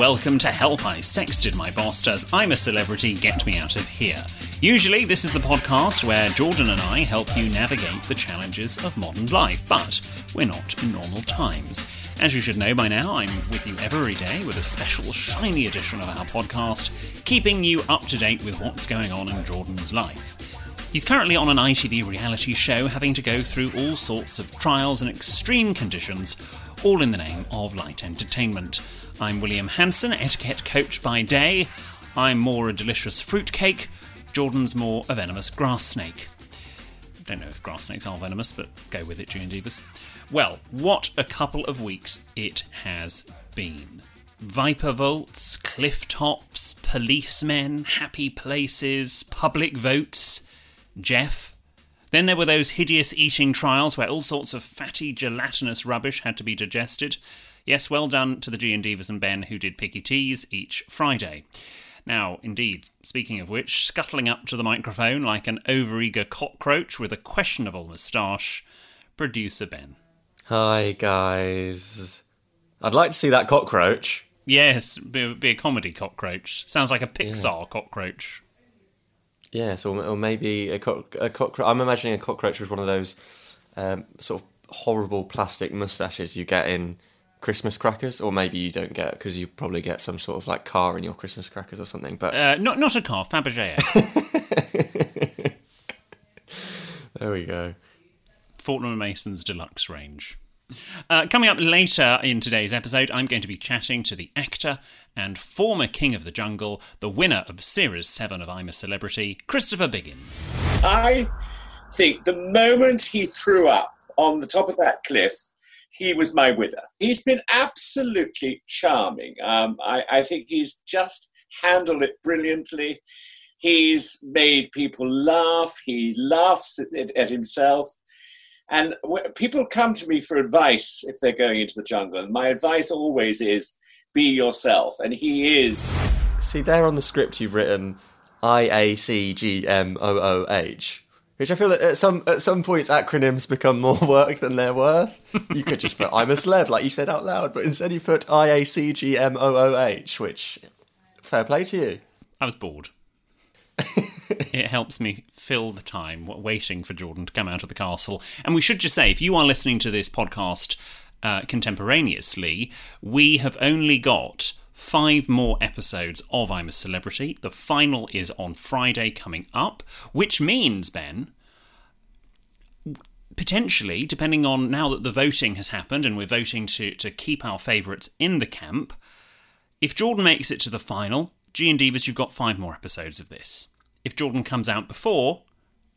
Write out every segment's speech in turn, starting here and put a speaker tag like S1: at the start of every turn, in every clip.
S1: Welcome to Help I Sexted My Boss Does I'm a Celebrity, Get Me Out of Here. Usually, this is the podcast where Jordan and I help you navigate the challenges of modern life, but we're not in normal times. As you should know by now, I'm with you every day with a special shiny edition of our podcast, keeping you up to date with what's going on in Jordan's life. He's currently on an ITV reality show, having to go through all sorts of trials and extreme conditions, all in the name of light entertainment. I'm William Hanson, etiquette coach by day. I'm more a delicious fruitcake. Jordan's more a venomous grass snake. Don't know if grass snakes are venomous, but go with it, and Divas. Well, what a couple of weeks it has been. Viper vaults, cliff tops, policemen, happy places, public votes, Jeff. Then there were those hideous eating trials where all sorts of fatty, gelatinous rubbish had to be digested. Yes, well done to the G and Divas and Ben who did picky teas each Friday. Now, indeed, speaking of which, scuttling up to the microphone like an overeager cockroach with a questionable moustache, producer Ben.
S2: Hi guys. I'd like to see that cockroach.
S1: Yes, be, be a comedy cockroach. Sounds like a Pixar cockroach.
S2: Yes, or, or maybe a, cock, a cockroach. I'm imagining a cockroach with one of those um, sort of horrible plastic mustaches you get in Christmas crackers, or maybe you don't get because you probably get some sort of like car in your Christmas crackers or something. But
S1: Uh, not not a car, Fabergé.
S2: there we go.
S1: Fortnum and Mason's deluxe range. Uh, coming up later in today's episode, I'm going to be chatting to the actor and former king of the jungle, the winner of Series 7 of I'm a Celebrity, Christopher Biggins.
S3: I think the moment he threw up on the top of that cliff, he was my winner. He's been absolutely charming. Um, I, I think he's just handled it brilliantly. He's made people laugh. He laughs at, at himself. And wh- people come to me for advice if they're going into the jungle. And my advice always is be yourself. And he is.
S2: See, there on the script you've written I A C G M O O H, which I feel that at some at some points acronyms become more work than they're worth. You could just put I'm a celeb, like you said out loud, but instead you put I A C G M O O H, which fair play to you.
S1: I was bored. it helps me fill the time waiting for Jordan to come out of the castle. And we should just say, if you are listening to this podcast uh, contemporaneously, we have only got five more episodes of I'm a Celebrity. The final is on Friday coming up, which means, Ben, potentially, depending on now that the voting has happened and we're voting to, to keep our favourites in the camp, if Jordan makes it to the final, G and Divas, you've got five more episodes of this. If Jordan comes out before,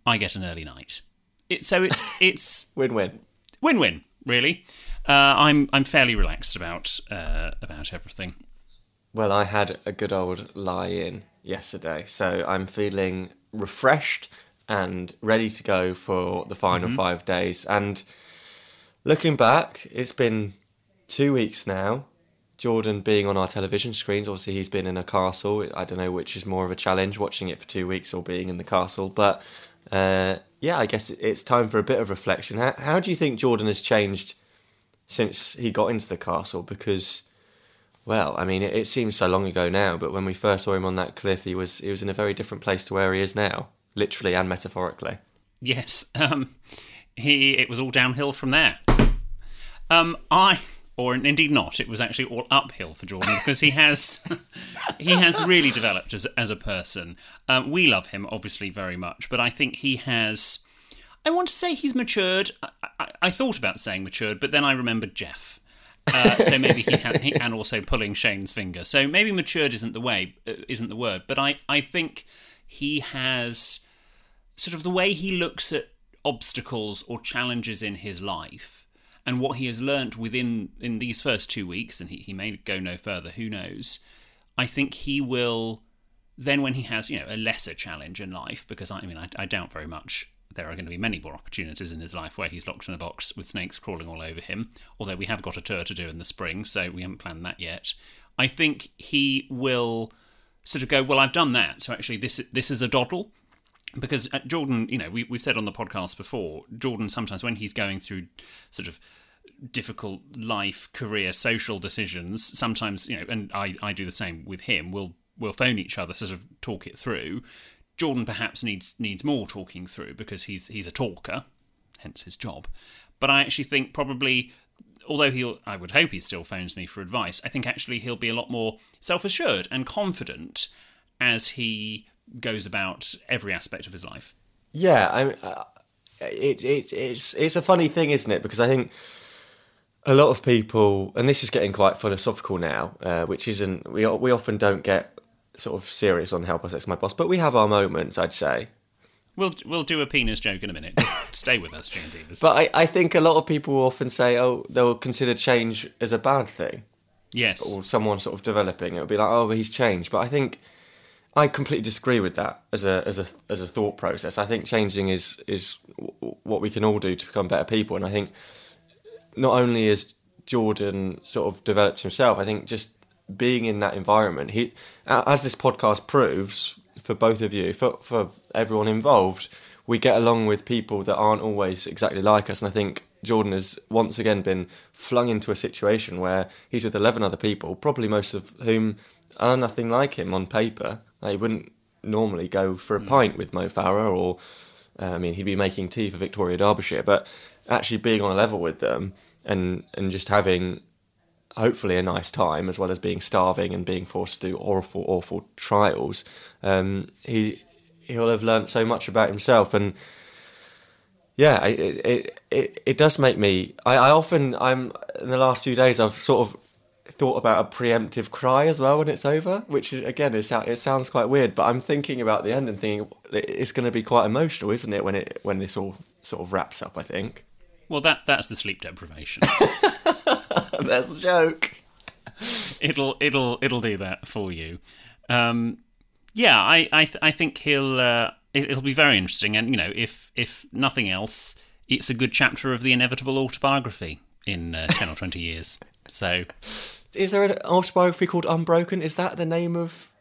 S1: I get an early night. It, so it's it's
S2: Win win.
S1: win-win, really. Uh, I'm I'm fairly relaxed about uh, about everything.
S2: Well, I had a good old lie in yesterday, so I'm feeling refreshed and ready to go for the final five days. And looking back, it's been two weeks now. Jordan being on our television screens, obviously he's been in a castle. I don't know which is more of a challenge, watching it for two weeks or being in the castle. But uh, yeah, I guess it's time for a bit of reflection. How, how do you think Jordan has changed since he got into the castle? Because well, I mean, it, it seems so long ago now, but when we first saw him on that cliff, he was he was in a very different place to where he is now, literally and metaphorically.
S1: Yes, um, he it was all downhill from there. Um, I or indeed not. It was actually all uphill for Jordan because he has he has really developed as as a person. Um, we love him obviously very much, but I think he has. I want to say he's matured. I, I, I thought about saying matured, but then I remembered Jeff. Uh, so maybe he, ha- he and also pulling Shane's finger. So maybe matured isn't the way, uh, isn't the word. But I, I think he has sort of the way he looks at obstacles or challenges in his life and what he has learnt within in these first two weeks, and he, he may go no further, who knows? I think he will then when he has, you know, a lesser challenge in life, because I, mean I, I doubt very much there are going to be many more opportunities in his life where he's locked in a box with snakes crawling all over him. Although we have got a tour to do in the spring, so we haven't planned that yet. I think he will sort of go, well, I've done that, so actually this this is a doddle. Because uh, Jordan, you know, we, we've said on the podcast before, Jordan sometimes when he's going through sort of difficult life, career, social decisions, sometimes, you know, and I, I do the same with him, we'll we'll phone each other, sort of talk it through. Jordan perhaps needs needs more talking through because he's he's a talker, hence his job. But I actually think probably although he'll I would hope he still phones me for advice, I think actually he'll be a lot more self-assured and confident as he goes about every aspect of his life.
S2: Yeah, I uh, it, it it's it's a funny thing, isn't it? Because I think a lot of people, and this is getting quite philosophical now, uh, which isn't we we often don't get sort of serious on Help Sex My Boss, but we have our moments, I'd say.
S1: We'll we'll do a penis joke in a minute. Just stay with us, Jane Davis.
S2: But I, I think a lot of people often say, oh, they'll consider change as a bad thing.
S1: Yes.
S2: Or someone sort of developing. It'll be like, oh, he's changed. But I think I completely disagree with that as a as a as a thought process. I think changing is is what we can all do to become better people. And I think not only is Jordan sort of developed himself, I think just being in that environment, he, as this podcast proves for both of you, for for everyone involved, we get along with people that aren't always exactly like us, and I think Jordan has once again been flung into a situation where he's with eleven other people, probably most of whom are nothing like him on paper. They wouldn't normally go for a mm. pint with Mo Farah, or uh, I mean, he'd be making tea for Victoria Derbyshire, but actually being on a level with them and and just having hopefully a nice time as well as being starving and being forced to do awful, awful trials. Um, he he'll have learnt so much about himself and yeah, it it, it, it does make me. I, I often I'm in the last few days I've sort of thought about a preemptive cry as well when it's over, which again is it sounds quite weird, but I'm thinking about the end and thinking it's going to be quite emotional, isn't it, when it when this all sort of wraps up? I think.
S1: Well, that that's the sleep deprivation.
S2: that's the joke.
S1: It'll it'll it'll do that for you. Um, yeah, I I, th- I think he'll uh, it, will be very interesting, and you know, if if nothing else, it's a good chapter of the inevitable autobiography in uh, ten or twenty years. So,
S2: is there an autobiography called Unbroken? Is that the name of?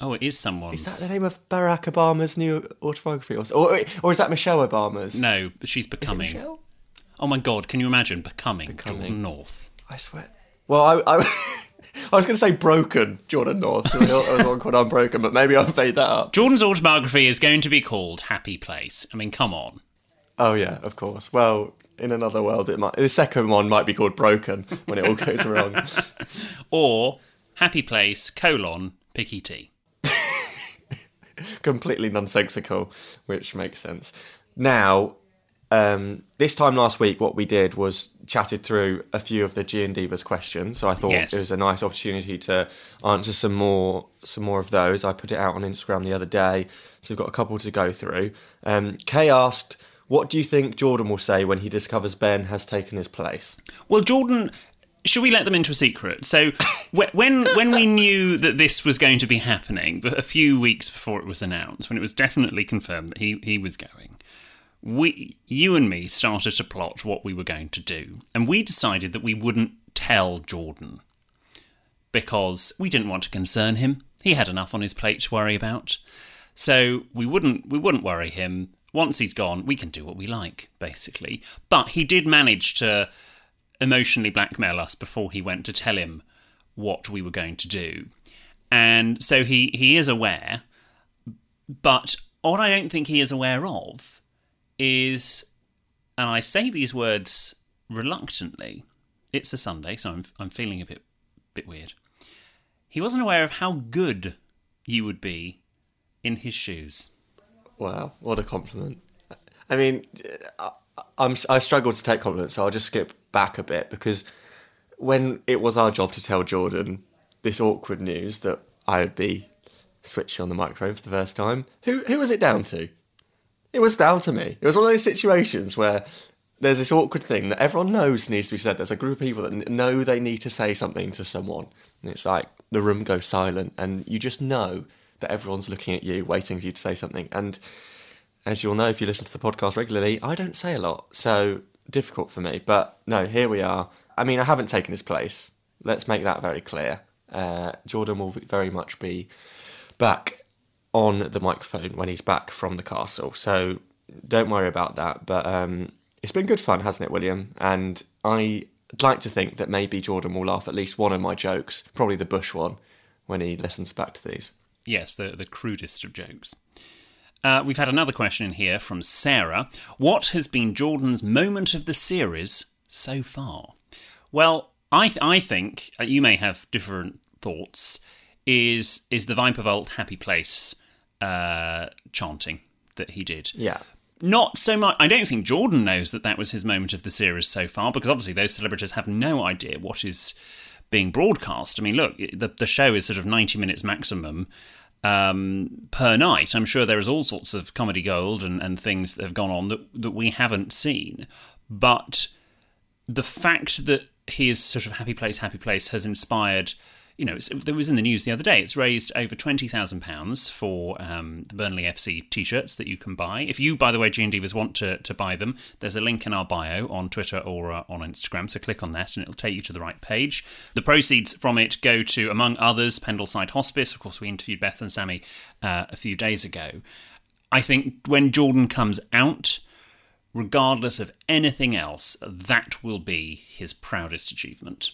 S1: Oh, it is someone's.
S2: Is that the name of Barack Obama's new autobiography, or or, or is that Michelle Obama's?
S1: No, she's becoming. Oh my god, can you imagine becoming, becoming. Jordan North?
S2: I swear. Well, I, I, I was going to say broken Jordan North. I was one called Unbroken, but maybe I've made that up.
S1: Jordan's autobiography is going to be called Happy Place. I mean, come on.
S2: Oh yeah, of course. Well, in another world, it might. The second one might be called Broken when it all goes wrong.
S1: or Happy Place colon Picky Tea.
S2: Completely nonsensical, which makes sense. Now, um, this time last week, what we did was chatted through a few of the G and Divas questions. So I thought yes. it was a nice opportunity to answer some more, some more of those. I put it out on Instagram the other day, so we've got a couple to go through. Um, Kay asked, "What do you think Jordan will say when he discovers Ben has taken his place?"
S1: Well, Jordan should we let them into a secret? So when when we knew that this was going to be happening, but a few weeks before it was announced, when it was definitely confirmed that he he was going, we, you and me, started to plot what we were going to do, and we decided that we wouldn't tell Jordan because we didn't want to concern him. He had enough on his plate to worry about, so we wouldn't we wouldn't worry him. Once he's gone, we can do what we like, basically. But he did manage to emotionally blackmail us before he went to tell him what we were going to do, and so he he is aware. But what I don't think he is aware of is, and I say these words reluctantly. It's a Sunday, so I'm I'm feeling a bit bit weird. He wasn't aware of how good you would be in his shoes.
S2: Wow, what a compliment! I mean, uh, I'm I struggle to take compliments, so I'll just skip back a bit because when it was our job to tell Jordan this awkward news that I would be switching on the microphone for the first time, who who was it down to? It was down to me. It was one of those situations where there's this awkward thing that everyone knows needs to be said. There's a group of people that know they need to say something to someone, and it's like the room goes silent, and you just know that everyone's looking at you, waiting for you to say something. And as you'll know if you listen to the podcast regularly, I don't say a lot, so difficult for me. But no, here we are. I mean, I haven't taken his place. Let's make that very clear. Uh, Jordan will very much be back on the microphone when he's back from the castle. So don't worry about that. But um, it's been good fun, hasn't it, William? And I'd like to think that maybe Jordan will laugh at least one of my jokes, probably the Bush one, when he listens back to these.
S1: Yes, the, the crudest of jokes. Uh, we've had another question in here from Sarah. What has been Jordan's moment of the series so far? Well, I th- I think uh, you may have different thoughts. Is is the Viper Vault Happy Place uh, chanting that he did?
S2: Yeah.
S1: Not so much. I don't think Jordan knows that that was his moment of the series so far, because obviously those celebrities have no idea what is being broadcast. I mean, look, the the show is sort of ninety minutes maximum um, per night. I'm sure there is all sorts of comedy gold and, and things that have gone on that that we haven't seen, but the fact that his sort of happy place, happy place has inspired you know, it was in the news the other day. It's raised over twenty thousand pounds for um, the Burnley FC T-shirts that you can buy. If you, by the way, G and Divas want to to buy them, there's a link in our bio on Twitter or uh, on Instagram. So click on that, and it'll take you to the right page. The proceeds from it go to, among others, Pendleside Hospice. Of course, we interviewed Beth and Sammy uh, a few days ago. I think when Jordan comes out, regardless of anything else, that will be his proudest achievement.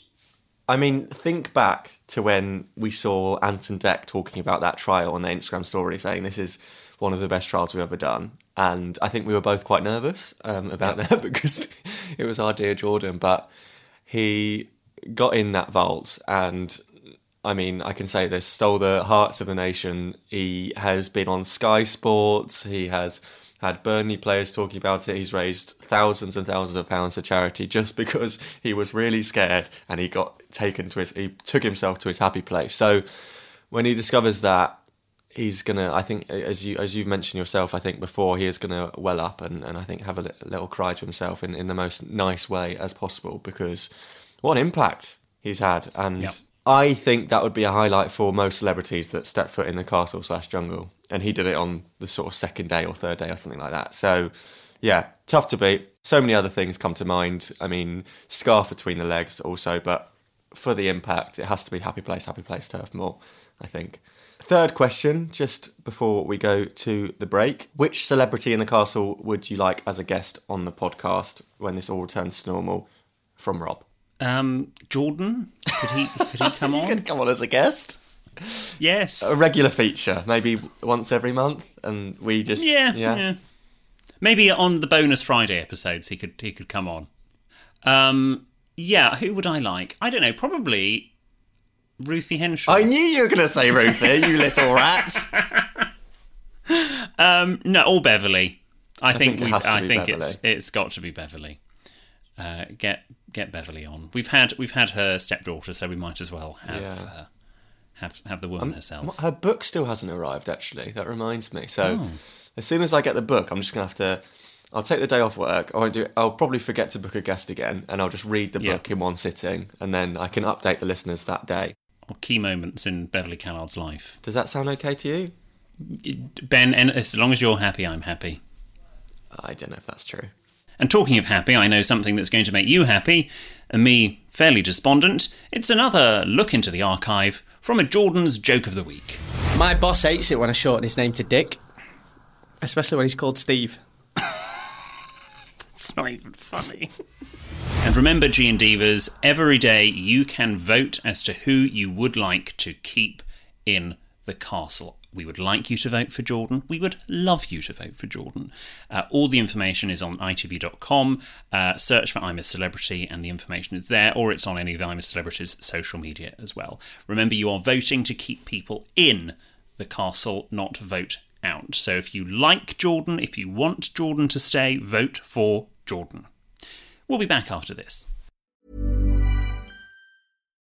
S2: I mean, think back to when we saw Ant and Dec talking about that trial on their Instagram story, saying this is one of the best trials we've ever done. And I think we were both quite nervous um, about that because it was our dear Jordan. But he got in that vault, and I mean, I can say this stole the hearts of the nation. He has been on Sky Sports, he has had Burnley players talking about it. He's raised thousands and thousands of pounds for charity just because he was really scared and he got taken to his, he took himself to his happy place. So when he discovers that, he's gonna. I think as you as you've mentioned yourself, I think before he is gonna well up and, and I think have a little cry to himself in, in the most nice way as possible because what an impact he's had and. Yep. I think that would be a highlight for most celebrities that step foot in the castle slash jungle and he did it on the sort of second day or third day or something like that. So, yeah, tough to beat. So many other things come to mind. I mean, scarf between the legs also, but for the impact, it has to be happy place, happy place Turf Moor, I think. Third question, just before we go to the break. Which celebrity in the castle would you like as a guest on the podcast when this all returns to normal? From Rob.
S1: Um, Jordan? Could he could he come on?
S2: he could come on as a guest.
S1: Yes.
S2: A regular feature, maybe once every month, and we just
S1: yeah, yeah. yeah. Maybe on the bonus Friday episodes, he could he could come on. Um, yeah, who would I like? I don't know. Probably Ruthie Henshall.
S2: I knew you were going to say Ruthie, you little rat.
S1: um, no, or Beverley. I, I think, think I think Beverley. it's it's got to be Beverley. Uh, get get Beverley on. We've had we've had her stepdaughter, so we might as well have. Yeah. Uh, have have the woman um, herself.
S2: Her book still hasn't arrived. Actually, that reminds me. So, oh. as soon as I get the book, I'm just gonna have to. I'll take the day off work. I won't do. I'll probably forget to book a guest again, and I'll just read the book in one sitting, and then I can update the listeners that day.
S1: Or key moments in Beverley Callard's life.
S2: Does that sound okay to you,
S1: Ben? And as long as you're happy, I'm happy.
S2: I don't know if that's true.
S1: And talking of happy, I know something that's going to make you happy, and me fairly despondent. It's another look into the archive from a Jordan's Joke of the Week.
S4: My boss hates it when I shorten his name to Dick, especially when he's called Steve.
S1: That's not even funny. and remember, G Divas, every day you can vote as to who you would like to keep in the castle. We would like you to vote for Jordan. We would love you to vote for Jordan. Uh, all the information is on itv.com. Uh, search for I'm a Celebrity, and the information is there, or it's on any of I'm a Celebrity's social media as well. Remember, you are voting to keep people in the castle, not vote out. So if you like Jordan, if you want Jordan to stay, vote for Jordan. We'll be back after this.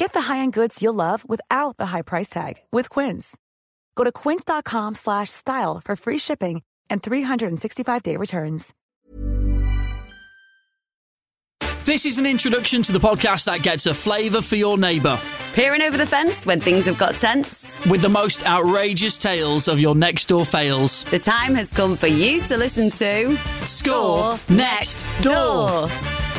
S5: Get the high-end goods you'll love without the high price tag with Quince. Go to quince.com slash style for free shipping and 365-day returns.
S6: This is an introduction to the podcast that gets a flavour for your neighbour.
S7: Peering over the fence when things have got tense.
S6: With the most outrageous tales of your next door fails.
S7: The time has come for you to listen to
S6: Score Next Door.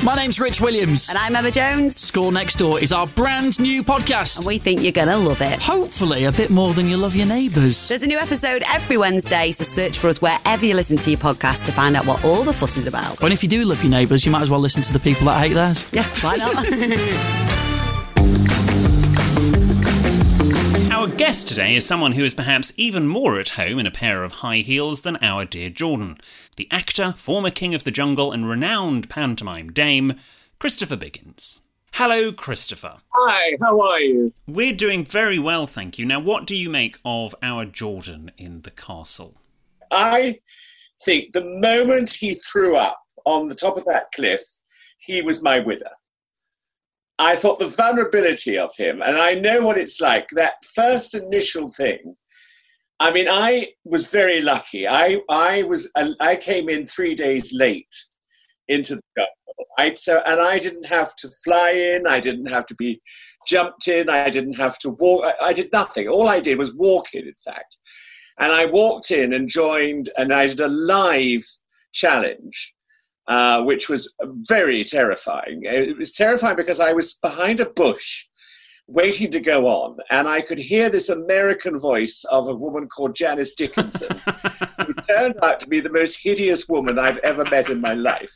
S6: My name's Rich Williams.
S7: And I'm Emma Jones.
S6: Score Next Door is our brand new podcast.
S7: And we think you're going to love it.
S6: Hopefully, a bit more than you love your neighbours.
S7: There's a new episode every Wednesday, so search for us wherever you listen to your podcast to find out what all the fuss is about.
S6: And if you do love your neighbours, you might as well listen to the people that hate theirs.
S7: Yeah, why
S1: not? Our guest today is someone who is perhaps even more at home in a pair of high heels than our dear Jordan. The actor, former king of the jungle, and renowned pantomime dame, Christopher Biggins. Hello, Christopher.
S3: Hi, how are you?
S1: We're doing very well, thank you. Now, what do you make of our Jordan in the castle?
S3: I think the moment he threw up on the top of that cliff, he was my winner. I thought the vulnerability of him, and I know what it's like, that first initial thing. I mean, I was very lucky. I, I was uh, I came in three days late into the jungle. I, so and I didn't have to fly in. I didn't have to be jumped in. I didn't have to walk. I, I did nothing. All I did was walk in. In fact, and I walked in and joined, and I did a live challenge uh, which was very terrifying. It was terrifying because I was behind a bush waiting to go on, and I could hear this American voice of a woman called Janice Dickinson, who turned out to be the most hideous woman I've ever met in my life.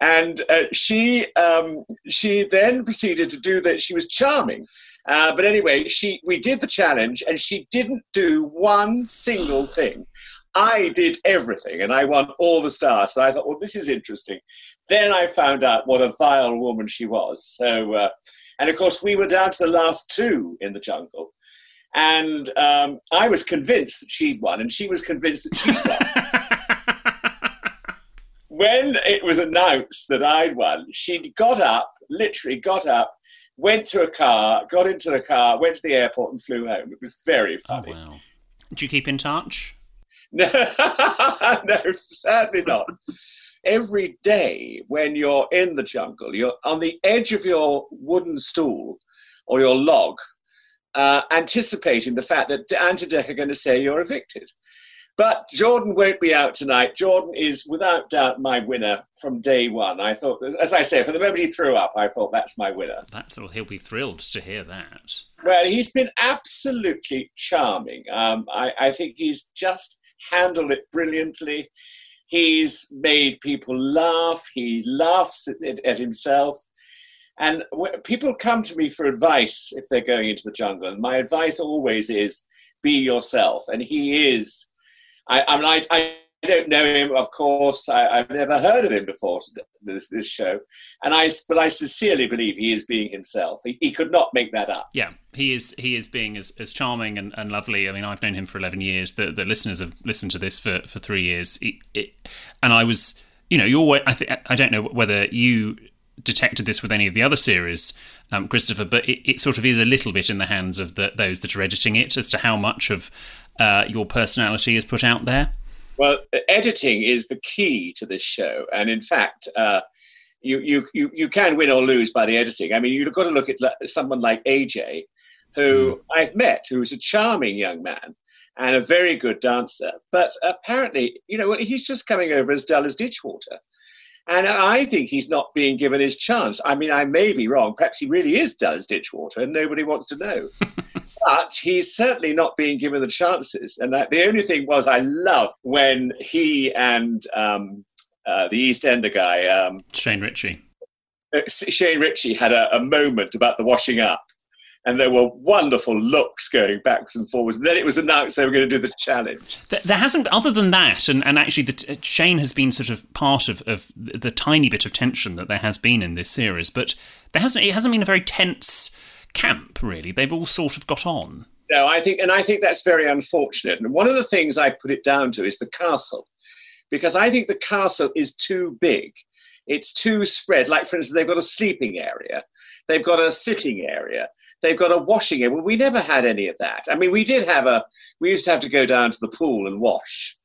S3: And uh, she um, she then proceeded to do that. She was charming, uh, but anyway, she we did the challenge, and she didn't do one single thing. I did everything and I won all the stars. And I thought, well, this is interesting. Then I found out what a vile woman she was. So, uh, and of course, we were down to the last two in the jungle. And um, I was convinced that she'd won, and she was convinced that she'd won. when it was announced that I'd won, she got up, literally got up, went to a car, got into the car, went to the airport, and flew home. It was very funny.
S1: Oh, wow. Do you keep in touch?
S3: No, no, sadly not. Every day when you're in the jungle, you're on the edge of your wooden stool or your log, uh, anticipating the fact that Ant and are going to say you're evicted. But Jordan won't be out tonight. Jordan is without doubt my winner from day one. I thought, as I say, for the moment he threw up, I thought that's my winner.
S1: That's well, he'll be thrilled to hear that.
S3: Well, he's been absolutely charming. Um, I, I think he's just handled it brilliantly. He's made people laugh. He laughs at, at himself. And people come to me for advice if they're going into the jungle. And my advice always is be yourself. And he is. I, I mean, I, I don't know him, of course. I, have never heard of him before this, this show, and I, but I sincerely believe he is being himself. He, he could not make that up.
S1: Yeah, he is. He is being as, as charming and, and lovely. I mean, I've known him for eleven years. The, the listeners have listened to this for, for three years, it, it, and I was, you know, you're. I think I don't know whether you detected this with any of the other series, um, Christopher, but it, it, sort of is a little bit in the hands of the, those that are editing it as to how much of uh, your personality is put out there.
S3: Well, editing is the key to this show, and in fact, uh, you, you you you can win or lose by the editing. I mean, you've got to look at someone like AJ, who mm. I've met, who's a charming young man and a very good dancer, but apparently, you know, he's just coming over as dull as ditchwater. And I think he's not being given his chance. I mean, I may be wrong. Perhaps he really is dull as ditchwater and nobody wants to know. but he's certainly not being given the chances. And that, the only thing was, I loved when he and um, uh, the East Ender guy, um,
S1: Shane Richie.
S3: Uh, Shane Richie had a, a moment about the washing up and there were wonderful looks going backwards and forwards. And then it was announced they were going to do the challenge.
S1: There hasn't, other than that, and, and actually, the, uh, Shane has been sort of part of, of the tiny bit of tension that there has been in this series, but there hasn't. It hasn't been a very tense camp, really. They've all sort of got on.
S3: No, I think, and I think that's very unfortunate. And one of the things I put it down to is the castle, because I think the castle is too big. It's too spread. Like, for instance, they've got a sleeping area, they've got a sitting area, they've got a washing area. Well, we never had any of that. I mean, we did have a, we used to have to go down to the pool and wash.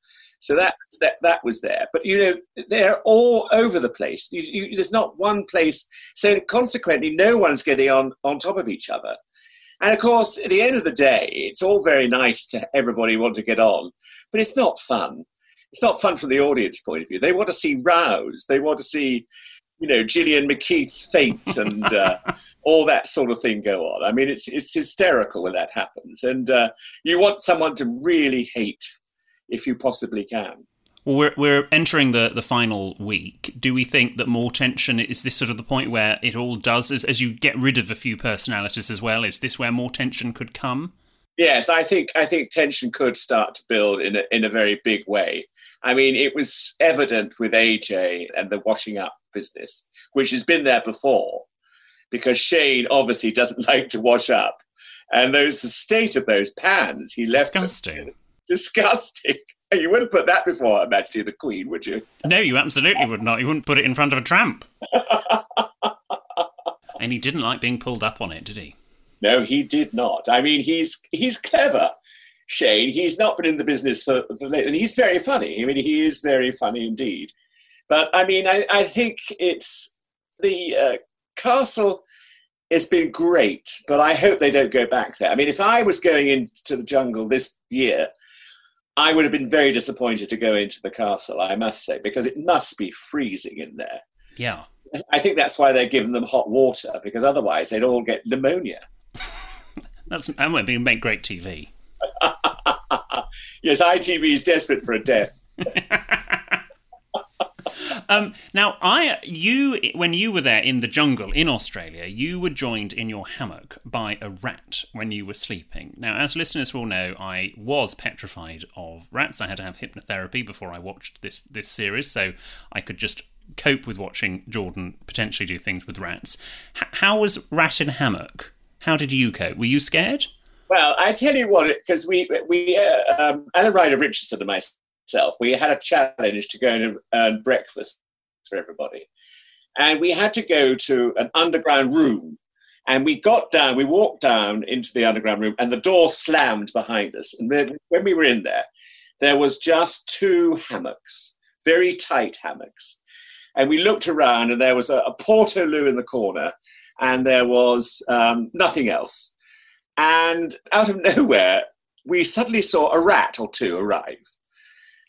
S3: So that, that, that was there. But, you know, they're all over the place. You, you, there's not one place. So consequently, no one's getting on, on top of each other. And of course, at the end of the day, it's all very nice to everybody want to get on, but it's not fun. It's not fun from the audience point of view. They want to see rows. They want to see you know Gillian McKeith's fate and uh, all that sort of thing go on. I mean, it's it's hysterical when that happens, and uh, you want someone to really hate if you possibly can.
S1: Well, we're we're entering the the final week. Do we think that more tension is this sort of the point where it all does as as you get rid of a few personalities as well? Is this where more tension could come?
S3: Yes, I think I think tension could start to build in a, in a very big way. I mean, it was evident with AJ and the washing up business, which has been there before, because Shane obviously doesn't like to wash up. And those the state of those pans he left.
S1: Disgusting.
S3: Disgusting. You wouldn't put that before Her Majesty the Queen, would you?
S1: No, you absolutely would not. You wouldn't put it in front of a tramp. and he didn't like being pulled up on it, did he?
S3: No, he did not. I mean, he's he's clever. Shane, he's not been in the business for, for and he's very funny. I mean, he is very funny indeed. But I mean, I, I think it's the uh, castle has been great, but I hope they don't go back there. I mean, if I was going into the jungle this year, I would have been very disappointed to go into the castle, I must say, because it must be freezing in there.
S1: Yeah.
S3: I think that's why they're giving them hot water, because otherwise they'd all get pneumonia.
S1: that's that would be make great TV.
S3: yes, ITV is desperate for a death.
S1: Um, now, I you when you were there in the jungle in Australia, you were joined in your hammock by a rat when you were sleeping. Now, as listeners will know, I was petrified of rats. I had to have hypnotherapy before I watched this this series, so I could just cope with watching Jordan potentially do things with rats. H- how was rat in hammock? How did you cope? Were you scared?
S3: Well, I tell you what, because we we uh, um, Anna Ryder Richardson and myself we had a challenge to go and earn breakfast for everybody. And we had to go to an underground room. And we got down, we walked down into the underground room, and the door slammed behind us. And then when we were in there, there was just two hammocks, very tight hammocks. And we looked around, and there was a, a portaloo in the corner, and there was um, nothing else. And out of nowhere, we suddenly saw a rat or two arrive.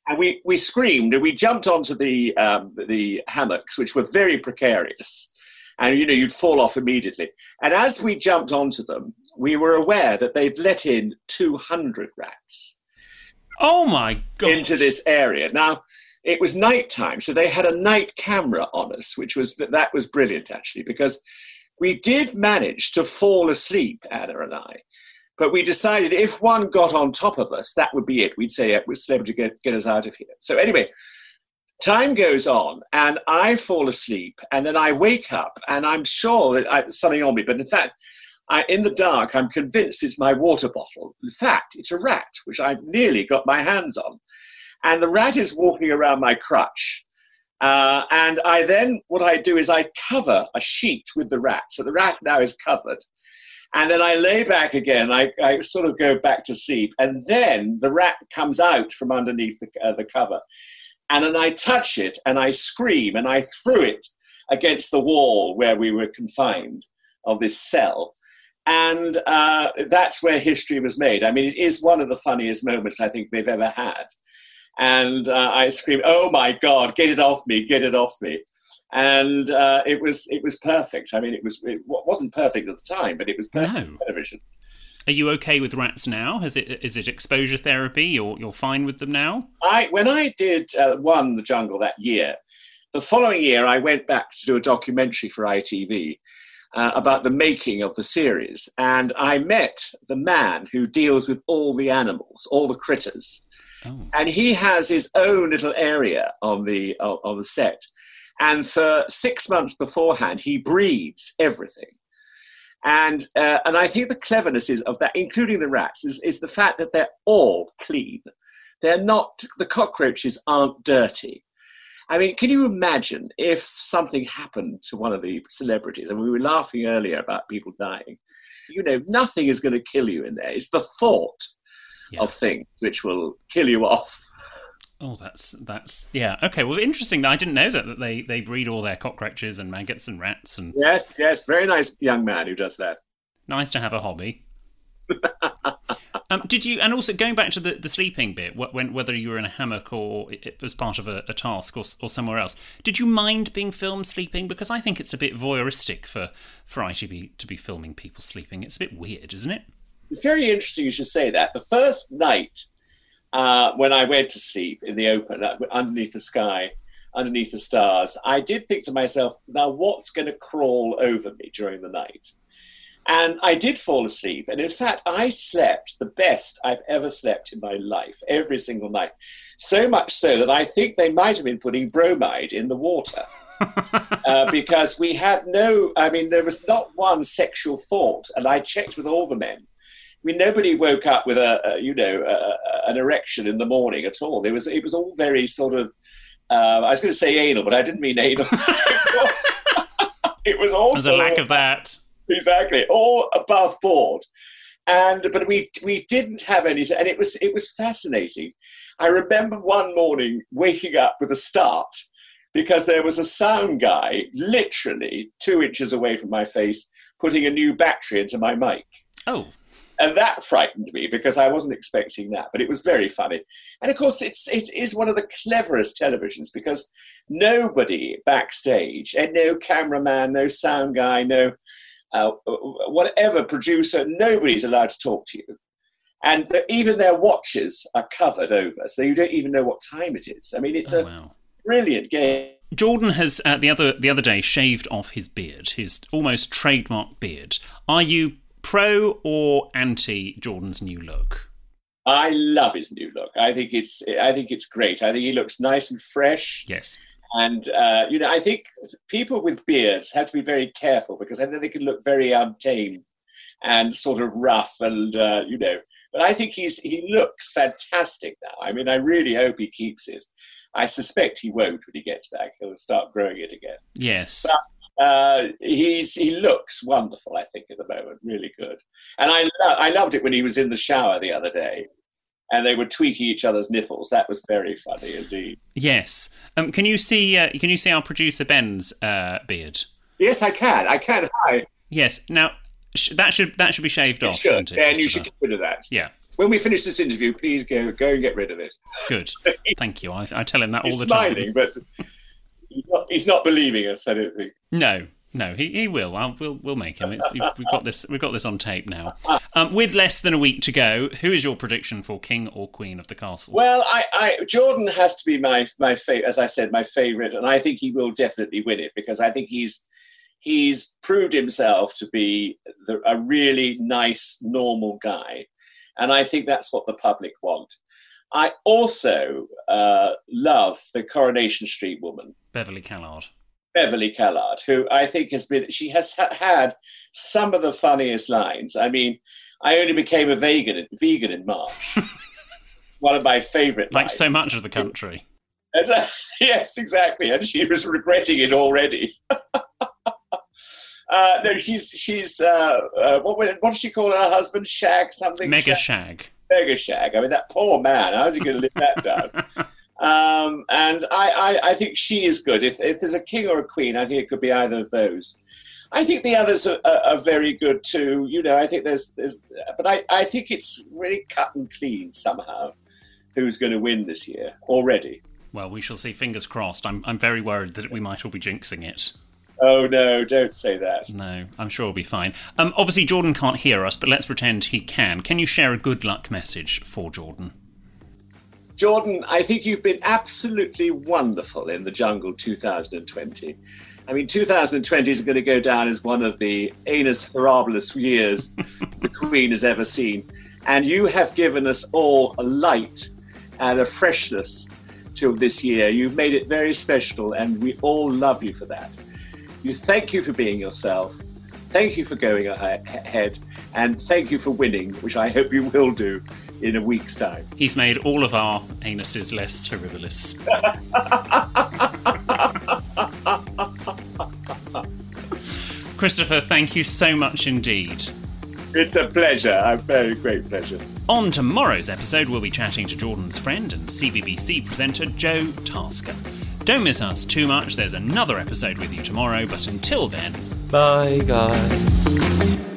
S3: And we, we screamed and we jumped onto the, um, the hammocks, which were very precarious. And, you know, you'd fall off immediately. And as we jumped onto them, we were aware that they'd let in 200 rats.
S1: Oh, my God.
S3: Into this area. Now, it was night time, so they had a night camera on us, which was that was brilliant actually because we did manage to fall asleep, Anna and I. But we decided if one got on top of us, that would be it. We'd say it was able to get, get us out of here. So anyway, time goes on and I fall asleep and then I wake up and I'm sure that I, something on me. But in fact, I, in the dark, I'm convinced it's my water bottle. In fact, it's a rat, which I've nearly got my hands on. And the rat is walking around my crutch. Uh, and I then, what I do is I cover a sheet with the rat. So the rat now is covered. And then I lay back again. I, I sort of go back to sleep. And then the rat comes out from underneath the, uh, the cover. And then I touch it and I scream and I threw it against the wall where we were confined of this cell. And uh, that's where history was made. I mean, it is one of the funniest moments I think they've ever had and uh, I scream, "Oh my God, get it off me! Get it off me!" And uh, it was it was perfect. I mean, it was it wasn't perfect at the time, but it was perfect no. television.
S1: Are you okay with rats now? Is it is it exposure therapy? You're you're fine with them now?
S3: I when I did uh, one the jungle that year, the following year I went back to do a documentary for ITV. Uh, about the making of the series. And I met the man who deals with all the animals, all the critters. Oh. And he has his own little area on the on the set. And for six months beforehand, he breeds everything. And uh, and I think the cleverness is of that, including the rats, is, is the fact that they're all clean. They're not the cockroaches aren't dirty. I mean, can you imagine if something happened to one of the celebrities? I mean, we were laughing earlier about people dying. You know, nothing is going to kill you in there. It's the thought yeah. of things which will kill you off.
S1: Oh, that's that's yeah. Okay, well, interesting. I didn't know that, that they they breed all their cockroaches and maggots and rats and
S3: yes, yes, very nice young man who does that.
S1: Nice to have a hobby. um, did you? And also going back to the, the sleeping bit, when whether you were in a hammock or it was part of a, a task or, or somewhere else, did you mind being filmed sleeping? Because I think it's a bit voyeuristic for for ITV to be filming people sleeping. It's a bit weird, isn't it?
S3: It's very interesting you should say that. The first night uh, when I went to sleep in the open, uh, underneath the sky, underneath the stars, I did think to myself, now what's going to crawl over me during the night? And I did fall asleep. And in fact, I slept the best I've ever slept in my life, every single night. So much so that I think they might have been putting bromide in the water. uh, because we had no, I mean, there was not one sexual thought. And I checked with all the men we nobody woke up with a, a you know a, an erection in the morning at all. It was it was all very sort of. Uh, I was going to say anal, but I didn't mean anal. it was all
S1: there's a lack of that.
S3: Exactly, all above board, and but we we didn't have any, and it was it was fascinating. I remember one morning waking up with a start because there was a sound guy literally two inches away from my face putting a new battery into my mic.
S1: Oh
S3: and that frightened me because I wasn't expecting that. But it was very funny, and of course, it's it is one of the cleverest televisions because nobody backstage, and no cameraman, no sound guy, no uh, whatever producer, nobody's allowed to talk to you. And the, even their watches are covered over, so you don't even know what time it is. I mean, it's oh, a wow. brilliant game.
S1: Jordan has uh, the other the other day shaved off his beard, his almost trademark beard. Are you pro or anti Jordan's new look?
S3: I love his new look. I think it's I think it's great. I think he looks nice and fresh.
S1: Yes.
S3: And uh, you know, I think people with beards have to be very careful because then they can look very untamed and sort of rough and uh, you know. But I think he's he looks fantastic now. I mean, I really hope he keeps it. I suspect he won't when he gets back. He'll start growing it again.
S1: Yes,
S3: but uh, he's he looks wonderful. I think at the moment, really good. And I lo- I loved it when he was in the shower the other day, and they were tweaking each other's nipples. That was very funny indeed.
S1: Yes. Um, can you see? Uh, can you see our producer Ben's uh, beard?
S3: Yes, I can. I can. Hi.
S1: Yes. Now that should that should be shaved off.
S3: Should. And you should consider that.
S1: Yeah
S3: when we finish this interview, please go go and get rid of it.
S1: Good. Thank you. I, I tell him that
S3: he's
S1: all the
S3: smiling,
S1: time.
S3: but he's not, he's not, believing us, I don't think.
S1: No. No, he, he will. I'll, we'll we'll make him. It's, we've got this. We've got this on tape now. Um, with less than a week to go, who is your prediction for king or queen of the castle?
S3: Well, I, I Jordan has to be my my favorite, as I said, my favorite, and I think he will definitely win it because I think he's he's proved himself to be the, a really nice, normal guy, and I think that's what the public want. I also uh, love the Coronation Street woman,
S1: Beverley Callard.
S3: Beverley Callard, who I think has been, she has ha- had some of the funniest lines. I mean, I only became a vegan, vegan in March. One of my favorite
S1: Like
S3: lines.
S1: so much of the country.
S3: A- yes, exactly. And she was regretting it already. uh, no, she's, she's uh, uh, what, what does she call her husband? Shag something?
S1: Mega
S3: Shag?
S1: shag.
S3: Mega Shag. I mean, that poor man. How's he going to live that down? Um, and I, I, I think she is good. If, if there's a king or a queen, I think it could be either of those. I think the others are, are, are very good too. You know, I think there's, there's but I, I think it's really cut and clean somehow who's going to win this year already.
S1: Well, we shall see. Fingers crossed. I'm I'm very worried that we might all be jinxing it.
S3: Oh no, don't say that.
S1: No, I'm sure we'll be fine. Um, obviously Jordan can't hear us, but let's pretend he can. Can you share a good luck message for Jordan?
S3: Jordan, I think you've been absolutely wonderful in the Jungle 2020. I mean, 2020 is going to go down as one of the annus horribilis years the Queen has ever seen. And you have given us all a light and a freshness to this year. You've made it very special, and we all love you for that. You thank you for being yourself. Thank you for going ahead, and thank you for winning, which I hope you will do in a week's time.
S1: He's made all of our anuses less horribilis. Christopher, thank you so much indeed.
S3: It's a pleasure, a very great pleasure.
S1: On tomorrow's episode, we'll be chatting to Jordan's friend and CBBC presenter Joe Tasker. Don't miss us too much, there's another episode with you tomorrow, but until then,
S2: Bye, guys.